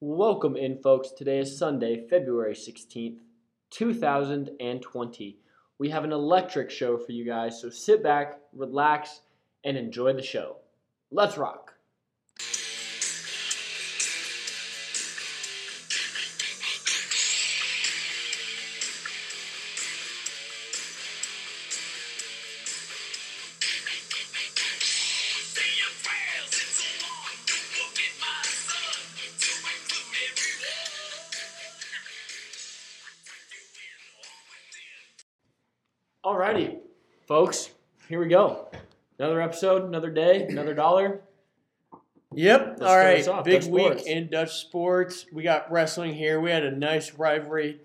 Welcome in, folks. Today is Sunday, February 16th, 2020. We have an electric show for you guys, so sit back, relax, and enjoy the show. Let's rock. Here we go. Another episode, another day, another dollar. Yep. Let's All right. off. Big Dutch week sports. in Dutch sports. We got wrestling here. We had a nice rivalry,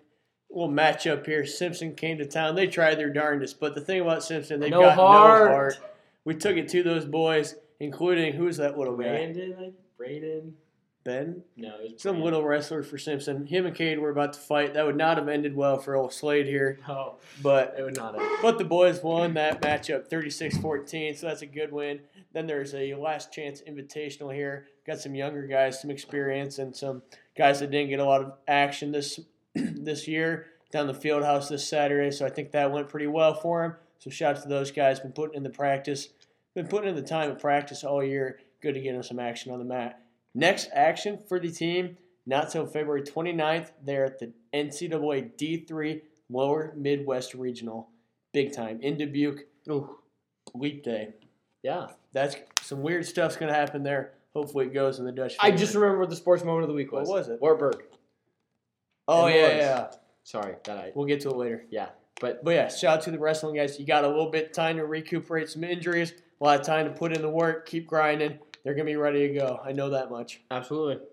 little matchup here. Simpson came to town. They tried their darndest, but the thing about Simpson, they No got heart. no heart. We took it to those boys, including who's that little guy? Brandon, Braden. Ben, No, it was some little wrestler for Simpson. Him and Cade were about to fight. That would not have ended well for old Slade here, No, oh, but it would not have. But the boys won that matchup 36 14, so that's a good win. Then there's a last chance invitational here. Got some younger guys, some experience, and some guys that didn't get a lot of action this this year down the field house this Saturday. So I think that went pretty well for them. So shout out to those guys. Been putting in the practice, been putting in the time of practice all year. Good to get them some action on the mat. Next action for the team, not till February 29th. They're at the NCAA D3 Lower Midwest Regional big time in Dubuque. Ooh, Leap day. yeah. That's some weird stuff's gonna happen there. Hopefully it goes in the Dutch. I favor. just remember what the sports moment of the week was. What was. it? Wartburg. oh it yeah, yeah. Sorry, that I. We'll get to it later. Yeah, but But yeah, shout out to the wrestling guys. You got a little bit of time to recuperate some injuries. A lot of time to put in the work. Keep grinding. They're gonna be ready to go. I know that much. Absolutely.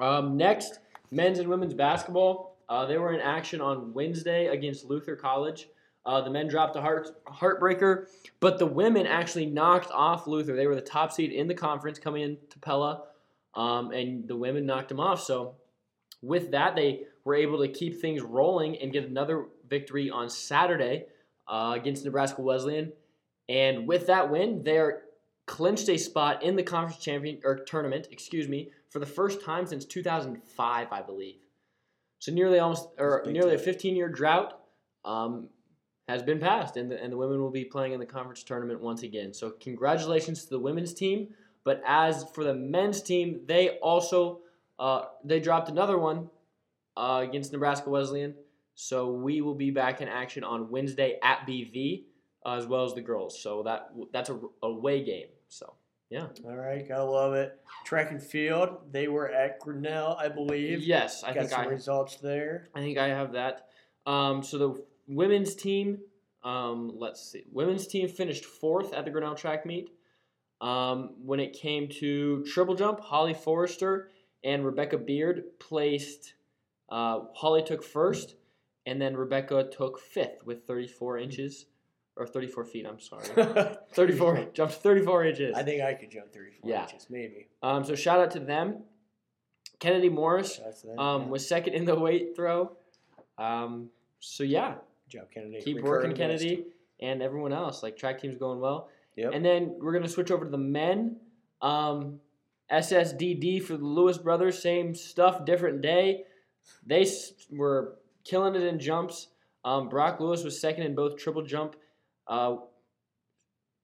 Um, next, men's and women's basketball. Uh, they were in action on Wednesday against Luther College. Uh, the men dropped a heart heartbreaker, but the women actually knocked off Luther. They were the top seed in the conference coming into Pella, um, and the women knocked them off. So, with that, they were able to keep things rolling and get another victory on Saturday uh, against Nebraska Wesleyan. And with that win, they're clinched a spot in the conference champion or tournament, excuse me, for the first time since 2005, I believe. So nearly almost or nearly a 15 year drought um, has been passed, and the, and the women will be playing in the conference tournament once again. So congratulations to the women's team. But as for the men's team, they also uh, they dropped another one uh, against Nebraska Wesleyan. So we will be back in action on Wednesday at BV uh, as well as the girls. So that that's a away game. So yeah. All right, gotta love it. Track and field. They were at Grinnell, I believe. Yes, I got think some I results there. I think I have that. Um, so the women's team, um, let's see, women's team finished fourth at the Grinnell track meet. Um, when it came to triple jump, Holly Forrester and Rebecca Beard placed. Uh, Holly took first, and then Rebecca took fifth with 34 inches, or 34 feet. I'm sorry, 34 jumped 34 inches. I think I could jump 34 Yeah. inches, maybe. Um, so shout out to them. Kennedy Morris Shout out to them, um, yeah. was second in the weight throw. Um, so yeah, job, Kennedy. keep Recurring working. Kennedy, and everyone else. Like track team's going well. Yep. And then we're gonna switch over to the men. Um, SSDD for the Lewis brothers, same stuff, different day. They s- were killing it in jumps. Um, Brock Lewis was second in both triple jump. Uh,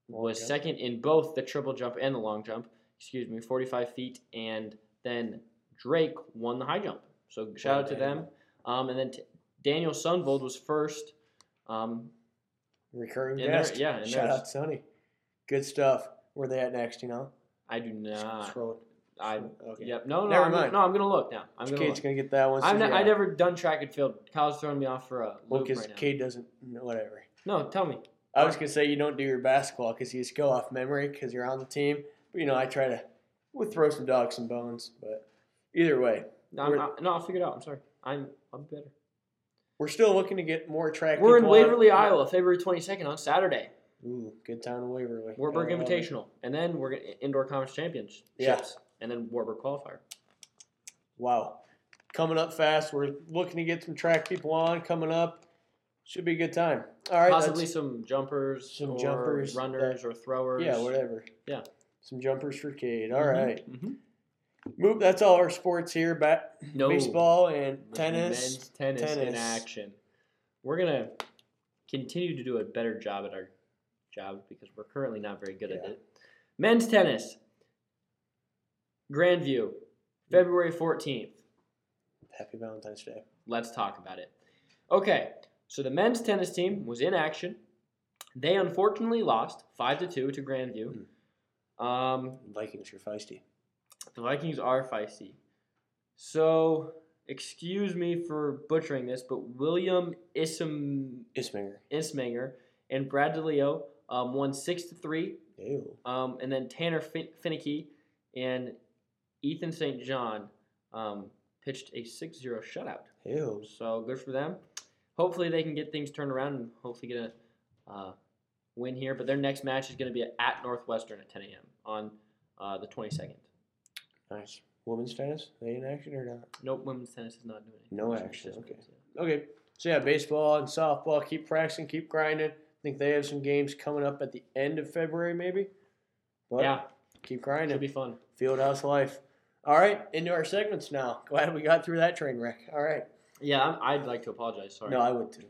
was jump. second in both the triple jump and the long jump. Excuse me, 45 feet, and then Drake won the high jump. So shout Well out to done. them. Um, and then t- Daniel Sunvold was first. Um, Recurring guest. yeah, in Shout theirs. out Sonny. Good stuff. Where they at next? You know. I do not. Scroll. I Okay. yep. No, no. Never I'm, mind. No, I'm gonna look now. I'm gonna Cade's look. gonna get that one. I've, ne- never done track and field. Kyle's throwing me off for a Well, loop because right now. Cade doesn't. Whatever. No, tell me. I was gonna say you don't do your basketball because you just go off memory because you're on the team. But you know, I try to would throw some dogs and bones. But either way, No, I'm, I, no, I'll figure it out. I'm sorry. I'm I'm better. we're still looking to get more track. We're in on. Waverly, Iowa, February 22nd on Saturday. Ooh, good time in Waverly. Wartburg Gotta love it. Invitational, and then we're gonna indoor conference championships, Yeah. and then Wartburg qualifier. Wow, coming up fast. We're looking to get some track people on coming up. Should be a good time. All right, Possibly some jumpers, Some or jumpers runners, or throwers. yeah, whatever. Yeah. some jumpers for Cade. All Mhm, right. mhm. Move. That's all our sports here. Ba- No. baseball and tennis. Men's tennis, in action. We're gonna continue to do a better job at our job because we're currently not very good at it. Men's tennis. Grandview, February 14th. Happy Valentine's Day. Let's talk about it. Okay, so the men's tennis team was in action. They unfortunately lost five to two to Grandview. Um, Vikings are feisty. the Vikings are feisty. So, excuse me for butchering this, but William Isam, Isminger. Ismanger and Brad DeLeo um, won six to three. Ew. Um, and then Tanner fin- Finicky and Ethan St. John um, pitched a 6-0 shutout. Ew. So good for them. Hopefully they can get things turned around and hopefully get a uh, win here. But their next match is going to be at Northwestern at 10 a.m. on uh, the 22nd. Nice. Women's tennis? They in action or not? Nope, women's tennis is not doing anything. No It's action, okay. women's, yeah. Okay. So yeah, baseball and softball. Keep practicing. Keep grinding. I think they have some games coming up at the end of February, maybe. But yeah, keep grinding. It'll be fun. Fieldhouse life. All right, into our segments now. Glad we got through that train wreck. All right. Yeah, I'm, I'd like to apologize. Sorry. No, I would too.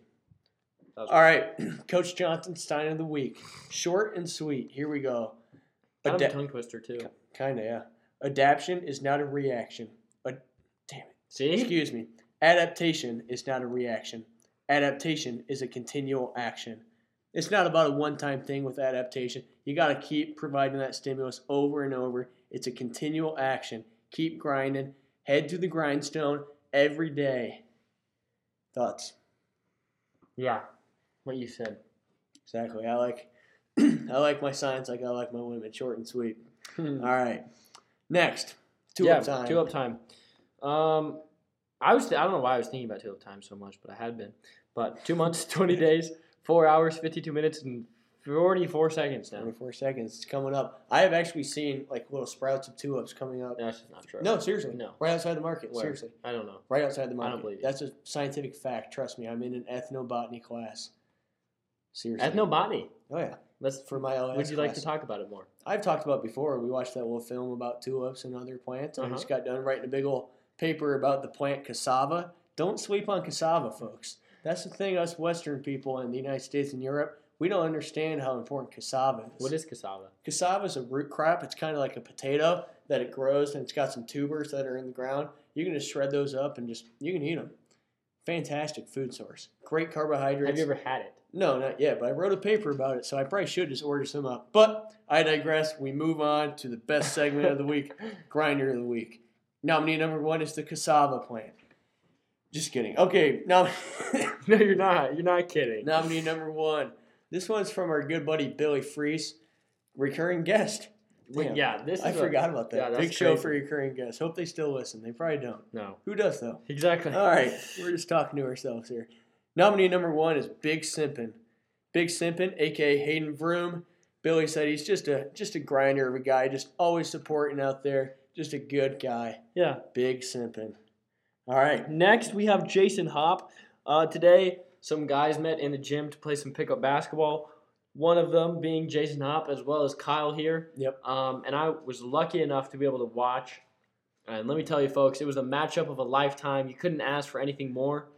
All right, Coach Johnson Stein of the week. Short and sweet. Here we go. kind of a tongue twister too. Kinda, yeah. Adaption is not a reaction. Ad- damn it. See? Excuse me. Adaptation is not a reaction. Adaptation is a continual action. It's not about a one-time thing with adaptation. You got to keep providing that stimulus over and over. It's a continual action. Keep grinding. Head to the grindstone every day. Thoughts? Yeah. What you said. Exactly. I like I like my science like I like my women. Short and sweet. All right. Next. Two yeah, up time. Two up time. Um, I was I don't know why I was thinking about tulip time so much, but I had been. But two months, twenty days, four hours, fifty-two minutes, and forty-four seconds now. 24 seconds. It's coming up. I have actually seen like little sprouts of tulips coming up. That's just not true. No, seriously. No. Right outside the market. Where? Seriously. I don't know. Right outside the market. I don't believe you. That's a scientific fact. Trust me. I'm in an ethnobotany class. Seriously. Ethnobotany. Oh, yeah. Let's. For my LS Would you like to talk about it more? I've talked about before. We watched that little film about tulips and other plants, I Uh-huh. just got done writing a big old paper about the plant cassava. Don't sleep on cassava, folks. That's the thing, us Western people in the United States and Europe, we don't understand how important cassava is. What is cassava? Cassava is a root crop. It's kind of like a potato that it grows, and it's got some tubers that are in the ground. You can just shred those up and just you can eat them. Fantastic food source. Great carbohydrates. Have you ever had it? No, not yet, but I wrote a paper about it, so I probably should just order some up. But I digress. We move on to the best segment of the week, grinder of the week. Nominee number one is the cassava plant. Just kidding. Okay, now no, you're not. You're not kidding. nominee number one. This one's from our good buddy Billy Freese, recurring guest. Wait, yeah, this is. I a- forgot about that. yeah, Big show for recurring guests. Hope they still listen. They probably don't. No. Who does though? Exactly. All right, we're just talking to ourselves here. Nominee number one is Big Simpin. Big Simpin, aka Hayden Vroom. Billy said he's just a just a grinder of a guy, just always supporting out there, just a good guy. Yeah. Big Simpin. All right, Next, we have Jason Hop. Uh, today, some guys met in the gym to play some pickup basketball. One of them being Jason Hop, as well as Kyle here. Yep. Um, and I was lucky enough to be able to watch. And let me tell you, folks, it was a matchup of a lifetime. You couldn't ask for anything more.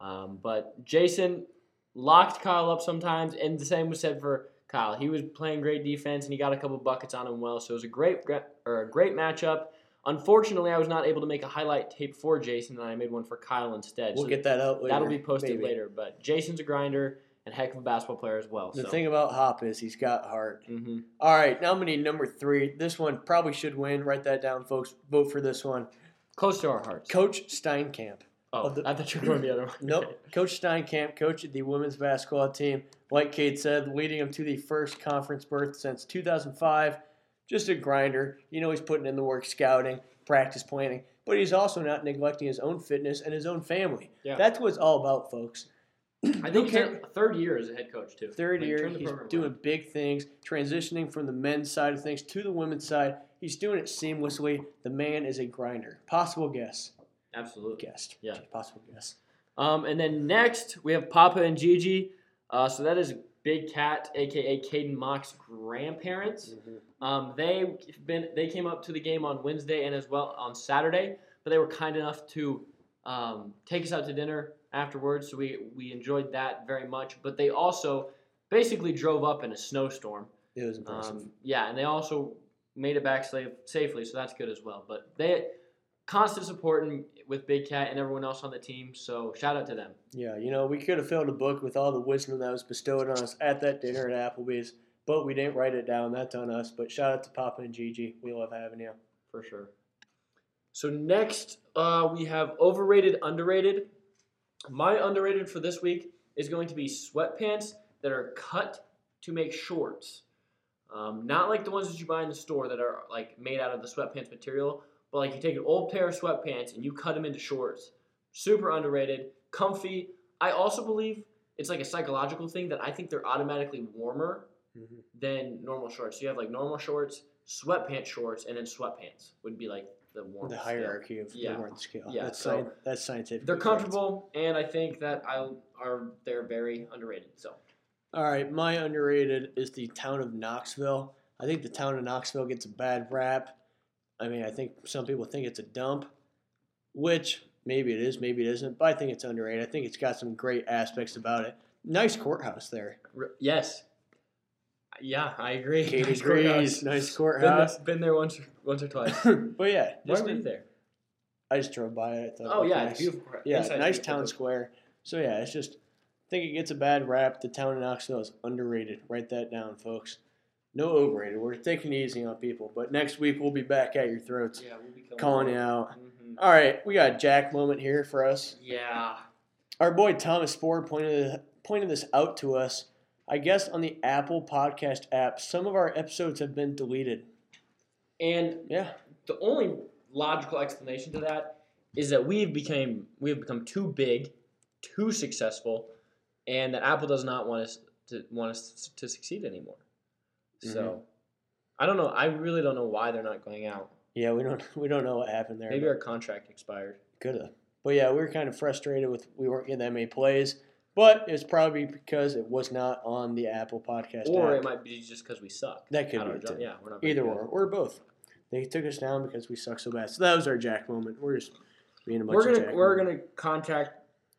Um, but Jason locked Kyle up sometimes, and the same was said for Kyle. He was playing great defense, and he got a couple buckets on him well. So it was a great, or a great matchup. Unfortunately, I was not able to make a highlight tape for Jason, and I made one for Kyle instead. we'll So get that out later. that'll be posted maybe. later. But Jason's a grinder and heck of a basketball player as well. The so. thing about Hop is he's got heart. hmm All right, nominee number three. This one probably should win. Write that down, folks. Vote for this one. close to our hearts. Coach Steinkamp. oh, the- I thought you were going the other one. Nope. Coach Steinkamp, coach of the women's basketball team. Like Kate said, leading them to the first conference berth since 2005. Just a grinder. You know, he's putting in the work scouting, practice planning, but he's also not neglecting his own fitness and his own family. Yeah. That's what it's all about, folks. I think he's third year as a head coach too. Third Like, year, he's doing around. big things, transitioning from the men's side of things to the women's side. He's doing it seamlessly. The man is a grinder. Possible guess. absolutely. Guest. Yeah. Possible guess. Um, and then next we have Papa and Gigi. Uh, so that is Big Cat, aka Caden Mock's grandparents. Um, they been they came up to the game on Wednesday and as well on Saturday, but they were kind enough to um, take us out to dinner afterwards. So we we enjoyed that very much. But they also basically drove up in a snowstorm. It was impressive. Um, yeah, and they also made it back safe, safely, so that's good as well. But they constant support and, with Big Cat and everyone else on the team. So shout out to them. Yeah, you know, we could have filled a book with all the wisdom that was bestowed on us at that dinner at Applebee's, but we didn't write it down. That's on us. But shout out to Papa and Gigi. We love having you. for sure. So next, uh, we have overrated, underrated. My underrated for this week is going to be sweatpants that are cut to make shorts. Um, not like the ones that you buy in the store that are like made out of the sweatpants material, but like you take an old pair of sweatpants and you cut them into shorts. Super underrated, comfy. I also believe it's like a psychological thing that I think they're automatically warmer mm-hmm. than normal shorts. So you have like normal shorts, sweatpants shorts, and then sweatpants would be like the warm. The hierarchy of Yeah. the warmth scale. Yeah, that's, so sci- that's scientific. They're comfortable, and I think that I are they're very underrated. So All right, my underrated is the town of Knoxville. I think the town of Knoxville gets a bad rap. I mean, I think some people think it's a dump, which maybe it is, maybe it isn't, but I think it's underrated. I think it's got some great aspects about it. Nice courthouse there. yes, yeah, I agree. Katie Nice agrees. courthouse. Nice Been courthouse. there, been there once, once or twice. but yeah, Just why live there. I just drove by it. I thought it Oh yeah, nice. beautiful. Yeah, Inside's nice beautiful, town square. So yeah, it's just I think it gets a bad rap. The town of Knoxville is underrated. Write that down, folks. No overrated. We're taking it easy on people, but next week we'll be back at your throats, Yeah, we'll be calling out. Mhm. All right, we got a Jack moment here for us. Yeah, Our boy Thomas Ford pointed pointed this out to us. I guess on the Apple Podcast app, some of our episodes have been deleted. and Yeah, the only logical explanation to that is that we've became we have become too big, too successful, and that Apple does not want us to want us to succeed anymore. So Mm-hmm. I don't know. I really don't know why they're not going out. yeah, we don't we don't know what happened there. Maybe our contract expired. Could have. But yeah, we were kind of frustrated with we weren't getting that many plays. But it's probably because it was not on the Apple Podcast Or app. it might be just because we suck. that could be it too. Yeah, we're not Either or, or both. They took us down because we suck so bad. So that was our Jack moment. We're just being a bunch We're gonna Jack we're moments. gonna contact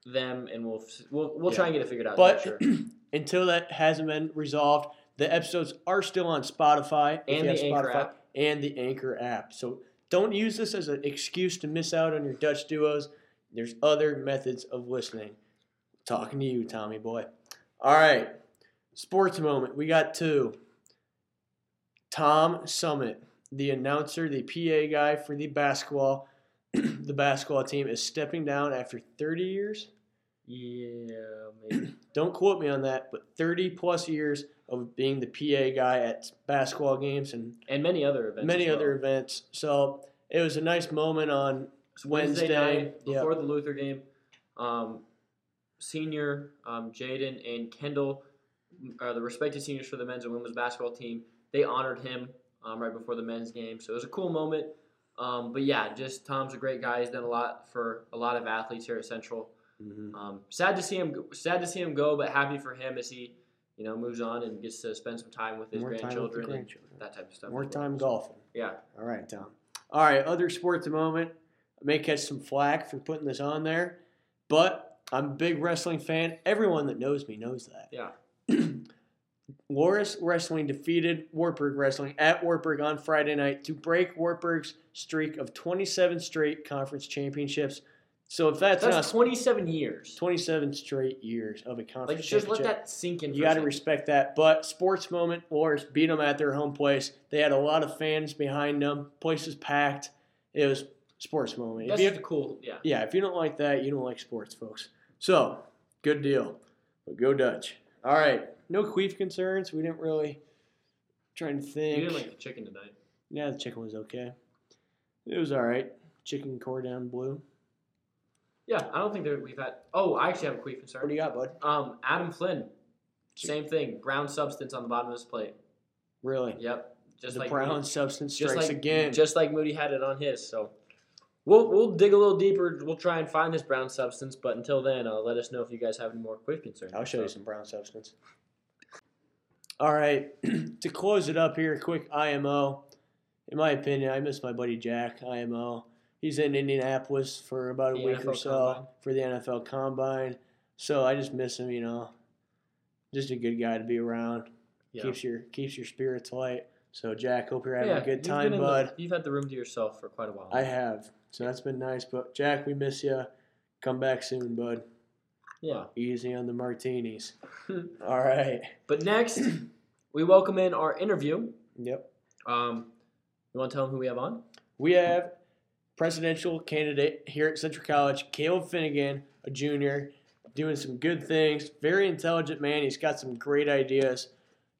them and we'll we'll we'll Yeah. try and get it figured out. But sure. until that hasn't been resolved, the episodes are still on Spotify And the Anchor app. and the Anchor app. So don't use this as an excuse to miss out on your Dutch duos. There's other methods of listening. Talking to you, Tommy boy. All right, sports moment. We got two. Tom Summit, the announcer, the PA guy for the basketball, the basketball team is stepping down after 30 years. Yeah, maybe. Don't quote me on that, but 30 plus years of being the PA guy at basketball games and and many other events. many well. other events. So it was a nice moment on So Wednesday, Wednesday, night before the Luther game, um, senior um, Jaden and Kendall are the respected seniors for the men's and women's basketball team. They honored him um, right before the men's game, so it was a cool moment. Um, but yeah, just Tom's a great guy. He's done a lot for a lot of athletes here at Central. Um, sad to see him. go- Sad to see him go, but happy for him as he, you know, moves on and gets to spend some time with his More time with grandchildren, and that type of stuff. More well. time golfing. Yeah. All right, Tom. All right, other sports the moment. I may catch some flack for putting this on there, but I'm a big wrestling fan. Everyone that knows me knows that. Yeah. Loras Wrestling defeated Wartburg Wrestling at Wartburg on Friday night to break Wartburg's streak of 27 straight conference championships. So if that's, That's not 27 years. 27 straight years of a conference Like, just let that sink in. you got to respect that. But sports moment, Loras beat them at their home place. They had a lot of fans behind them. Place was packed. It was sports moment. If That's you- cool. Yeah. yeah, if you don't like that, you don't like sports, folks. So, good deal. But go Dutch. All right. No queef concerns. We didn't really trying to You think. didn't like the chicken tonight. yeah, the chicken was okay. It was all right. Chicken cordon bleu. Yeah, I don't think that we've had. Oh, I actually have a queef concern. What do you got, bud? Um, Adam Flynn, same thing. Brown substance on the bottom of his plate. Really? Yep, just the like brown Moody, substance just strikes like again. just like Moody had it on his. So we'll we'll dig a little deeper. We'll try and find this brown substance. But until then, uh, let us know if you guys have any more queef concerns. I'll show you some brown substance. All right, to close it up here, quick IMO. In my opinion, I miss my buddy Jack IMO. He's in Indianapolis for about a The week or so Combine. for the NFL Combine. So I just miss him. You know, just a good guy to be around. Yeah. Keeps your keeps your spirits light. So Jack, hope you're having yeah, a good time, in the- bud. you've had the room to yourself for quite a while. I have. So that's been nice. But Jack, we miss you. Come back soon, bud. yeah. Easy on the martinis. All right. But next, we welcome in our interview. Yep. Um, you want to tell them who we have on? We have presidential candidate here at Central College, Caleb Finnegan, a junior, doing some good things. Very intelligent man. He's got some great ideas.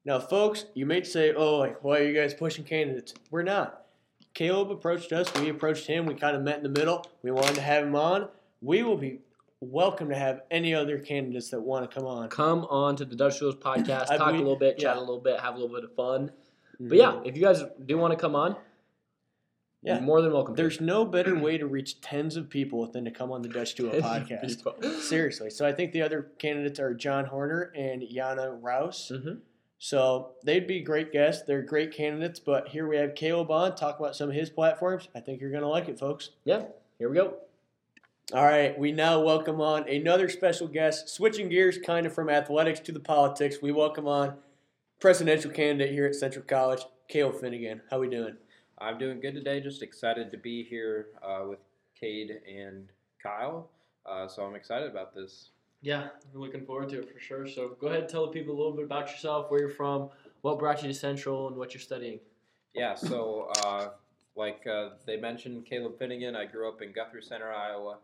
Now, folks, you may say, "Oh, like, why are you guys pushing candidates?" We're not. Caleb approached us. We approached him. We kind of met in the middle. We wanted to have him on. We will be welcome to have any other candidates that want to come on. Come on to the Dutch Schools podcast, talk a little bit, chat a little bit, have a little bit of fun. But mm-hmm. yeah, if you guys do want to come on, Yeah. you're more than welcome. There's no better way to reach tens of people than to come on the Dutch Duo podcast. Seriously. So I think the other candidates are John Horner and Yana Rouse. Mhm. So they'd be great guests. They're great candidates. But here we have Caleb on talk about some of his platforms. I think you're going to like it, folks. Yeah, here we go. All right. We now welcome on another special guest, switching gears kind of from athletics to the politics. We welcome on presidential candidate here at Central College, Caleb Finnegan. How are we doing? I'm doing good today. Just excited to be here uh, with Cade and Kyle. Uh, so I'm excited about this. Yeah, we're looking forward to it for sure. So go ahead and tell the people a little bit about yourself, where you're from, what brought you to Central, and what you're studying. Yeah. So uh, like uh, they mentioned, Caleb Finnegan. I grew up in Guthrie Center, Iowa.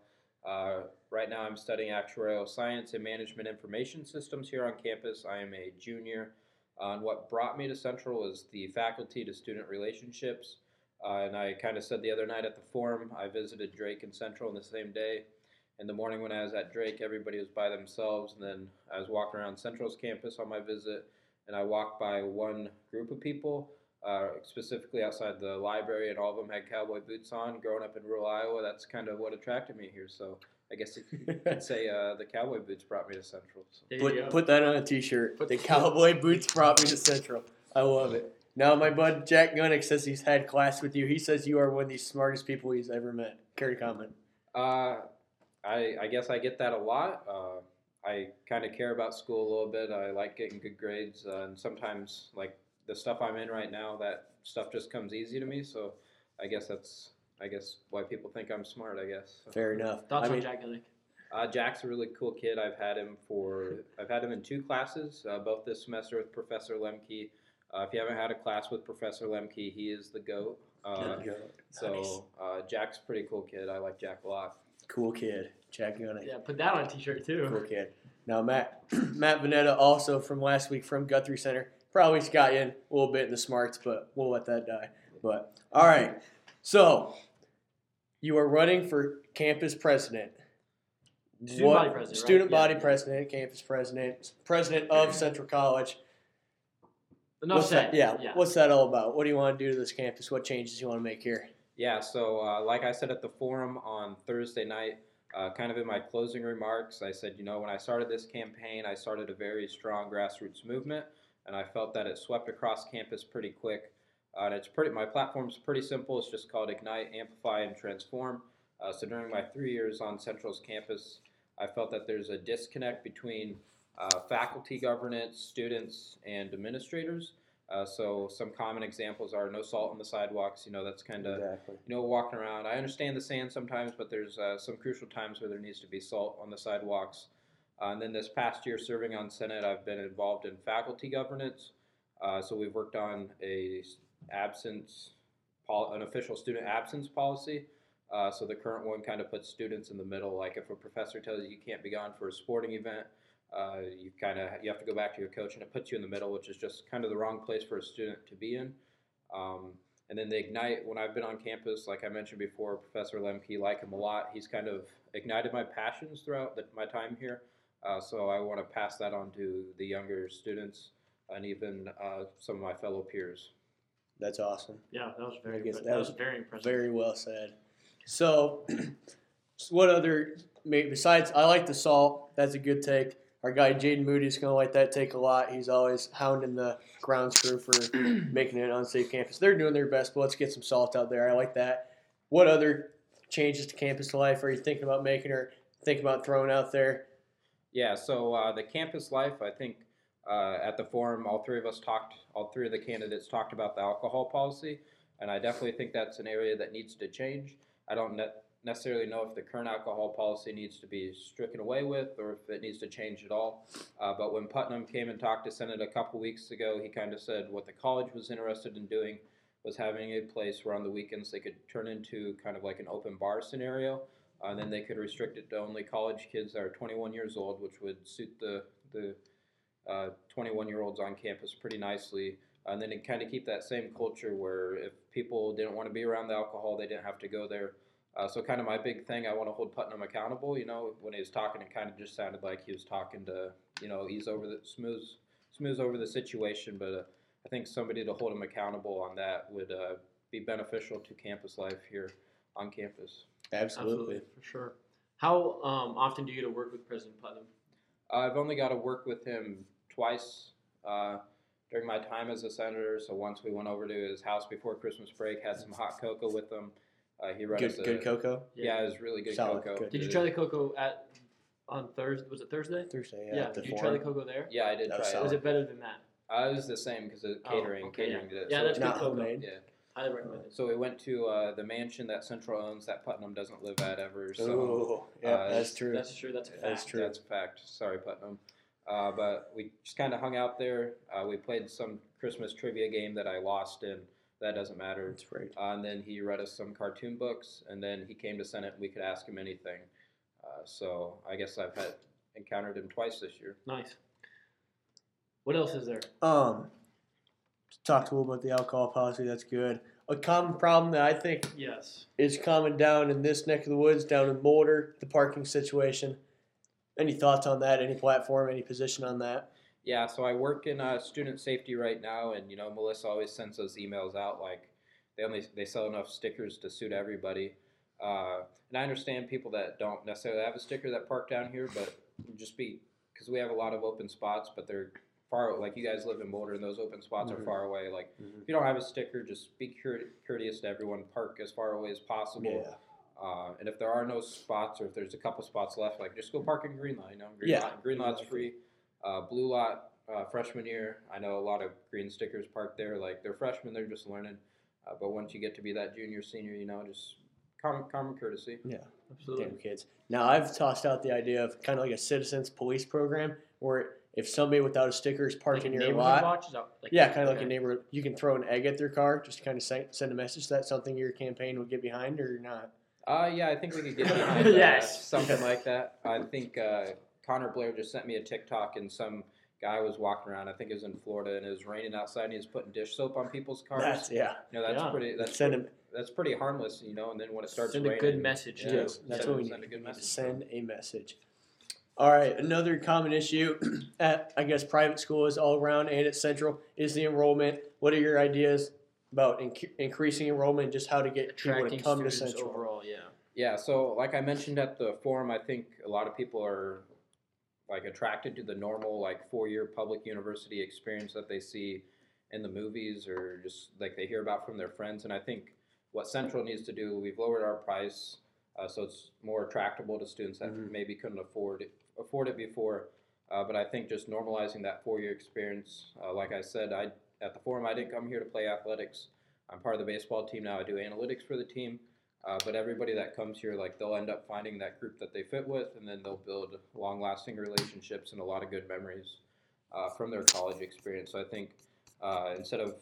Uh, right now, I'm studying actuarial science and management information systems here on campus. I am a junior. Uh, and what brought me to Central is the faculty to student relationships. Uh, and I kind of said the other night at the forum, I visited Drake and Central on the same day. In the morning when I was at Drake, everybody was by themselves. And then I was walking around Central's campus on my visit, and I walked by one group of people, uh, specifically outside the library, and all of them had cowboy boots on. Growing up in rural Iowa, that's kind of what attracted me here. So I guess you could say uh, the cowboy boots brought me to Central. So. Put, put that on a t-shirt. The cowboy boots brought me to Central. I love it. Now my bud Jack Gunnick says he's had class with you. He says you are one of the smartest people he's ever met. Care to comment? Uh, I, I guess I get that a lot. Uh, I kind of care about school a little bit. I like getting good grades, uh, and sometimes like the stuff I'm in right now, that stuff just comes easy to me. So I guess that's I guess why people think I'm smart. I guess. Fair enough. Thoughts I mean, on Jack Gunnick? Uh, Jack's a really cool kid. I've had him for I've had him in two classes, uh, both this semester with Professor Lemke. Uh, if you haven't had a class with Professor Lemke, he is the goat. Uh, Nice. so uh, Jack's a pretty cool kid. I like Jack a lot. cool kid, Jack Gunnick. Yeah, put that on a t-shirt too. Cool kid. Now Matt Matt Vanetta also from last week from Guthrie Center. Probably got you in a little bit in the smarts, but we'll let that die. But all right. So you are running for campus president. Student body president, right? Student Yeah. body president, campus president, president of Central College. Enough What's said. that? Yeah, yeah. What's that all about? What do you want to do to this campus? What changes you want to make here? Yeah, so uh, like I said at the forum on Thursday night, uh, kind of in my closing remarks, I said, you know, when I started this campaign, I started a very strong grassroots movement, and I felt that it swept across campus pretty quick. Uh, and it's pretty. My platform's pretty simple. It's just called Ignite, Amplify, and Transform. Uh, so during my three years on Central's campus, I felt that there's a disconnect between uh, faculty governance, students, and administrators. Uh, so some common examples are no salt on the sidewalks. You know, that's kind of Exactly. you know, walking around. I understand the sand sometimes, but there's uh, some crucial times where there needs to be salt on the sidewalks. Uh, and then this past year, serving on Senate, I've been involved in faculty governance. Uh, so we've worked on a absence, pol- an official student absence policy. Uh, so the current one kind of puts students in the middle. Like if a professor tells you you can't be gone for a sporting event, uh, you kind of you have to go back to your coach, and it puts you in the middle, which is just kind of the wrong place for a student to be in. Um, and then the Ignite, when I've been on campus, like I mentioned before, Professor Lemke, I like him a lot. He's kind of ignited my passions throughout the, my time here. Uh, so I want to pass that on to the younger students and even uh, some of my fellow peers. That's awesome. Yeah, that was very. I guess that that was was very impressive. Very well said. So, so what other? Besides, I like the salt. That's a good take. Our guy Jaden Moody's going to let that take a lot. He's always hounding the grounds crew for making it an unsafe campus. They're doing their best, but let's get some salt out there. I like that. What other changes to campus life are you thinking about making or thinking about throwing out there? Yeah, so uh, the campus life, I think uh, at the forum, all three of us talked, all three of the candidates talked about the alcohol policy, and I definitely think that's an area that needs to change. I don't necessarily know if the current alcohol policy needs to be stricken away with or if it needs to change at all. Uh, but when Putnam came and talked to Senate a couple weeks ago, he kind of said what the college was interested in doing was having a place where on the weekends they could turn into kind of like an open bar scenario. Uh, and then they could restrict it to only college kids that are 21 years old, which would suit the the 21 uh, year olds on campus pretty nicely. And then kind of keep that same culture where if people didn't want to be around the alcohol, they didn't have to go there. Uh, so kind of my big thing, I want to hold Putnam accountable. You know, when he was talking, it kind of just sounded like he was talking to, you know, he's over the smooth, smooth over the situation. But uh, I think somebody to hold him accountable on that would uh, be beneficial to campus life here on campus. Absolutely, Absolutely for sure. How um, often do you get to work with President Putnam? I've only got to work with him twice uh, during my time as a senator. So once we went over to his house before Christmas break, had some hot cocoa with him. Uh, he read good, a, good cocoa. Yeah. it was really good Solid, cocoa. good. Did you try the cocoa at on Thursday? Was it Thursday? Thursday, Yeah. yeah. at the Did you try forum. the cocoa there? Yeah, I did That was try it. Was it better than that? Uh, it was the same because Oh, catering, okay, catering yeah. did it. Yeah, so, that's Not good cocoa. homemade. yeah. Highly recommend it. So we went to uh, the mansion that Central owns that Putnam doesn't live at ever. So Ooh, yeah, uh, that's true. That's true. That's a fact. That's true. That's a fact. Sorry, Putnam. Uh, but we just kind of hung out there. Uh, we played some Christmas trivia game that I lost in. That doesn't matter. That's right. Uh, and then he read us some cartoon books, and then he came to Senate, and we could ask him anything. Uh, so I guess I've had encountered him twice this year. Nice. What else is there? Um, talked a little about the alcohol policy. That's good. A common problem that I think Yes. is common down in this neck of the woods, down in Boulder, the parking situation. Any thoughts on that? Any platform? Any position on that? Yeah, so I work in uh, student safety right now, and you know Melissa always sends those emails out like they only they sell enough stickers to suit everybody. Uh, and I understand people that don't necessarily have a sticker that park down here, but just be because we have a lot of open spots, but they're far. Like you guys live in Boulder, and those open spots Mhm. are far away. Like Mhm. if you don't have a sticker, just be cour- courteous to everyone. Park as far away as possible. Yeah. Uh, and if there are no spots, or if there's a couple spots left, like just go park in green lot. You know, green Yeah, green lot's free. Uh, blue lot, uh, freshman year. I know a lot of green stickers parked there. Like they're freshmen, they're just learning. Uh, but once you get to be that junior, senior, you know, just common, common courtesy. Yeah, absolutely. Damn kids. Now I've tossed out the idea of kind of like a citizens police program where if somebody without a sticker is parked Like in your neighborhood lot, watch? Is that like, yeah, kind of like a neighbor, you can throw an egg at their car just to kind of send, send a message. Is that something your campaign would get behind or not? Uh, yeah, I think we could get behind uh, Yes. something like that. I think uh, Connor Blair just sent me a TikTok and some guy was walking around. I think it was in Florida and it was raining outside and he was putting dish soap on people's cars. That's yeah. you know, that's Yeah. pretty. That's Send pretty, them. that's pretty harmless, you know. And then when it starts Send a good message, yeah. Yes, that's send, what we need. a good to message. send a message. All right, another common issue at I guess private schools all around and at Central is the enrollment. What are your ideas about inc- increasing enrollment and just how to get people to come to students Central? overall. Yeah. Yeah, so like I mentioned at the forum, I think a lot of people are like attracted to the normal like four-year public university experience that they see in the movies or just like they hear about from their friends. And I think what Central needs to do, we've lowered our price uh, so it's more attractable to students that Mhm. maybe couldn't afford it, afford it before. Uh, but I think just normalizing that four-year experience, uh, like I said, I at the forum I didn't come here to play athletics. I'm part of the baseball team now. I do analytics for the team. Uh, but everybody that comes here, like they'll end up finding that group that they fit with, and then they'll build long-lasting relationships and a lot of good memories uh, from their college experience. So I think uh, instead of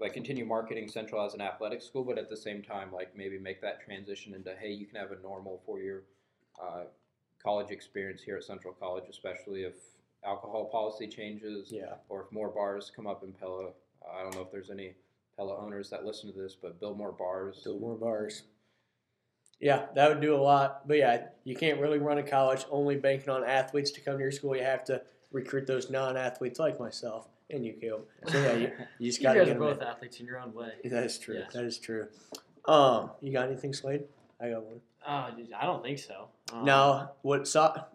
like continue marketing Central as an athletic school, but at the same time, like maybe make that transition into hey, you can have a normal four-year uh, college experience here at Central College, especially if alcohol policy changes Yeah, or if more bars come up in Pella. I don't know if there's any Pella owners that listen to this, but build more bars. build more bars. Yeah, that would do a lot. But yeah, you can't really run a college only banking on athletes to come to your school. You have to recruit those non-athletes like myself and you, Caleb. So yeah, you, you just got to guys get are both athletes in your own way. That is true. Yes. That is true. Um, you got anything, Slade? I got one. Uh, I don't think so. Um, Now, what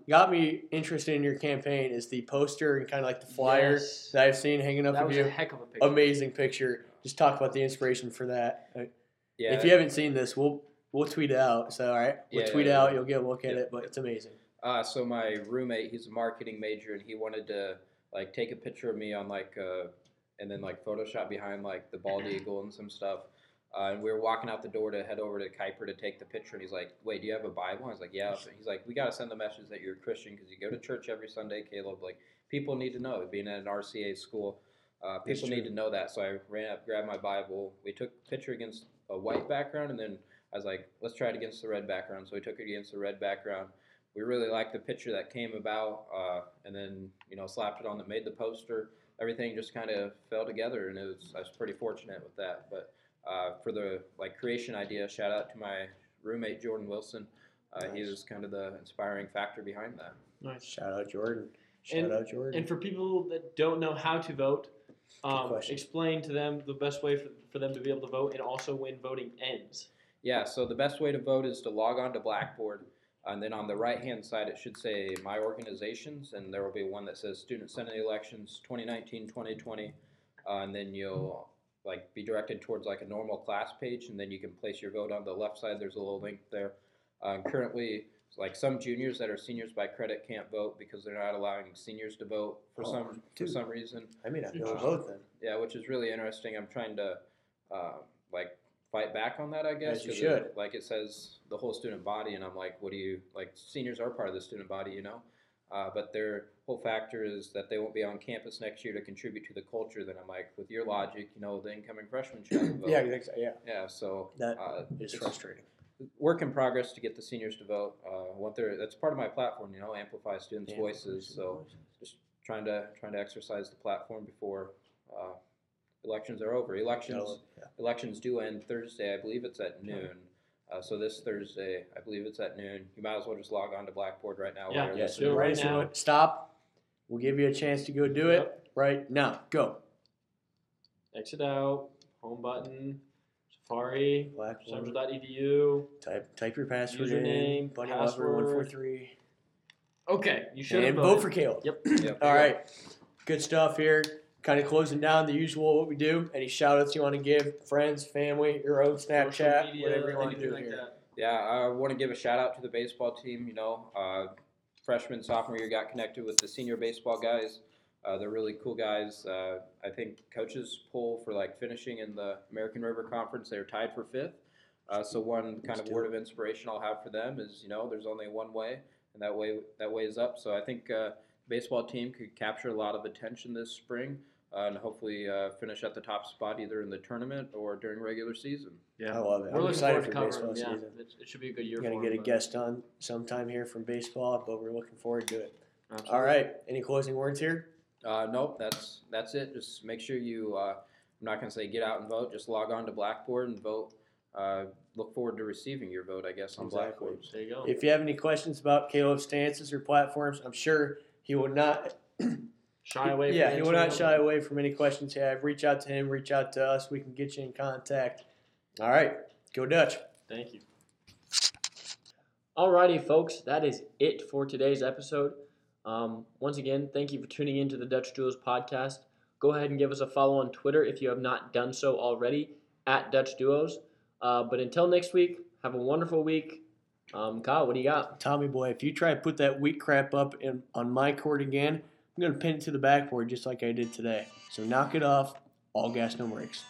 got me interested in your campaign is the poster and kind of like the flyer yes. that I've seen hanging up that was you. a heck of a picture. Amazing picture. Just talk about the inspiration for that. Yeah, If you haven't seen this, we'll we'll tweet it out. So all right, we'll Yeah, tweet yeah, out. yeah. You'll get a look at it, but it's amazing. Uh, so my roommate, he's a marketing major, and he wanted to like take a picture of me on like, uh, and then like Photoshop behind like the bald eagle and some stuff. Uh, and we were walking out the door to head over to Kuiper to take the picture, and he's like, "Wait, do you have a Bible?" I was like, "Yeah." So he's like, "We got to send the message that you're a Christian because you go to church every Sunday, Caleb. Like, people need to know. Being at an RCA school, uh, people need to know that." So I ran up, grabbed my Bible. We took a picture against a white background, and then I was like, "Let's try it against the red background." So we took it against the red background we really liked the picture that came about, uh, and then you know slapped it on that made the poster. Everything just kind of fell together, and it was I was pretty fortunate with that. But uh, for the like creation idea, shout out to my roommate Jordan Wilson. Uh, He was kind of the inspiring factor behind that. Nice. Shout out Jordan. Shout And- out Jordan. And for people that don't know how to vote, um, explain to them the best way for, for them to be able to vote and also when voting ends. Yeah, so the best way to vote is to log on to Blackboard, and then on the right hand side it should say My Organizations, and there will be one that says Student Senate Elections 2019 2020, uh, and then you'll like be directed towards like a normal class page, and then you can place your vote on the left side. There's a little link there. Uh, currently, like some juniors that are seniors by credit can't vote because they're not allowing seniors to vote for Oh, some for some reason. I mean, I know Interesting. both then. Yeah, which is really interesting. I'm trying to uh, like fight back on that, I guess. As you should. It, like it says the whole student body, and I'm like, what do you like? Seniors are part of the student body, you know. Uh, but their whole factor is that they won't be on campus next year to contribute to the culture. Then I'm like, with your logic, you know, the incoming freshmen should have vote. Yeah, so, yeah. Yeah, so That uh, is frustrating. work in progress to get the seniors to vote. Uh, want their that's part of my platform, you know, amplify students' Yeah. voices. So just trying to trying to exercise the platform before uh, elections are over. Elections yeah. elections do end Thursday. I believe it's at noon. Uh, so this Thursday, I believe it's at noon. You might as well just log on to Blackboard right now. Yeah, while you're Yeah, listening. so right right now. what- Stop. We'll give you a chance to go do it Yep. right now. Go. Exit out, home button, Safari, Blackboard. central.edu. Type type your password Username, in. Bunny Lover one four password. three. Okay, you should And vote for Caleb. Yep. Yep. All right. Good stuff here. Kind of closing down the usual what we do. Any shout outs you want to give? Friends, family, your own Snapchat, whatever you want to do like here. that. Yeah, I want to give a shout out to the baseball team. You know, uh, freshman, sophomore year got connected with the senior baseball guys. Uh, they're really cool guys. Uh, I think coaches pull for like finishing in the American River Conference. They're tied for fifth. Uh, so one kind of word of inspiration I'll have for them is, you know, there's only one way, and that way that way is up. So I think uh, baseball team could capture a lot of attention this spring. Uh, and hopefully uh, finish at the top spot either in the tournament or during regular season. Yeah. I love it. We're I'm excited for baseball them. Yeah, season. it, it should be a good year We're gonna for get a them, guest on sometime here from baseball, but we're looking forward to it. but- All right. Any closing words here? Uh, nope, that's that's it. Just make sure you. Uh, I'm not going to say get out and vote. Just log on to Blackboard and vote. Uh, look forward to receiving your vote. I guess on Exactly. Blackboard. There you go. If you have any questions about Caleb's stances or platforms, I'm sure he will not. Shy away. yeah, from he will not shy away from any questions you have. Reach out to him. Reach out to us. We can get you in contact. All right. Go Dutch. Thank you. Alrighty, folks, that is it for today's episode. Um, once again, thank you for tuning in to the Dutch Duos podcast. Go ahead and give us a follow on Twitter if you have not done so already at Dutch Duos. Uh, but until next week, have a wonderful week. Um, Kyle, what do you got? Tommy boy, if you try to put that weak crap up in, on my court again, I'm going to pin it to the backboard just like I did today. So knock it off. All gas, no brakes.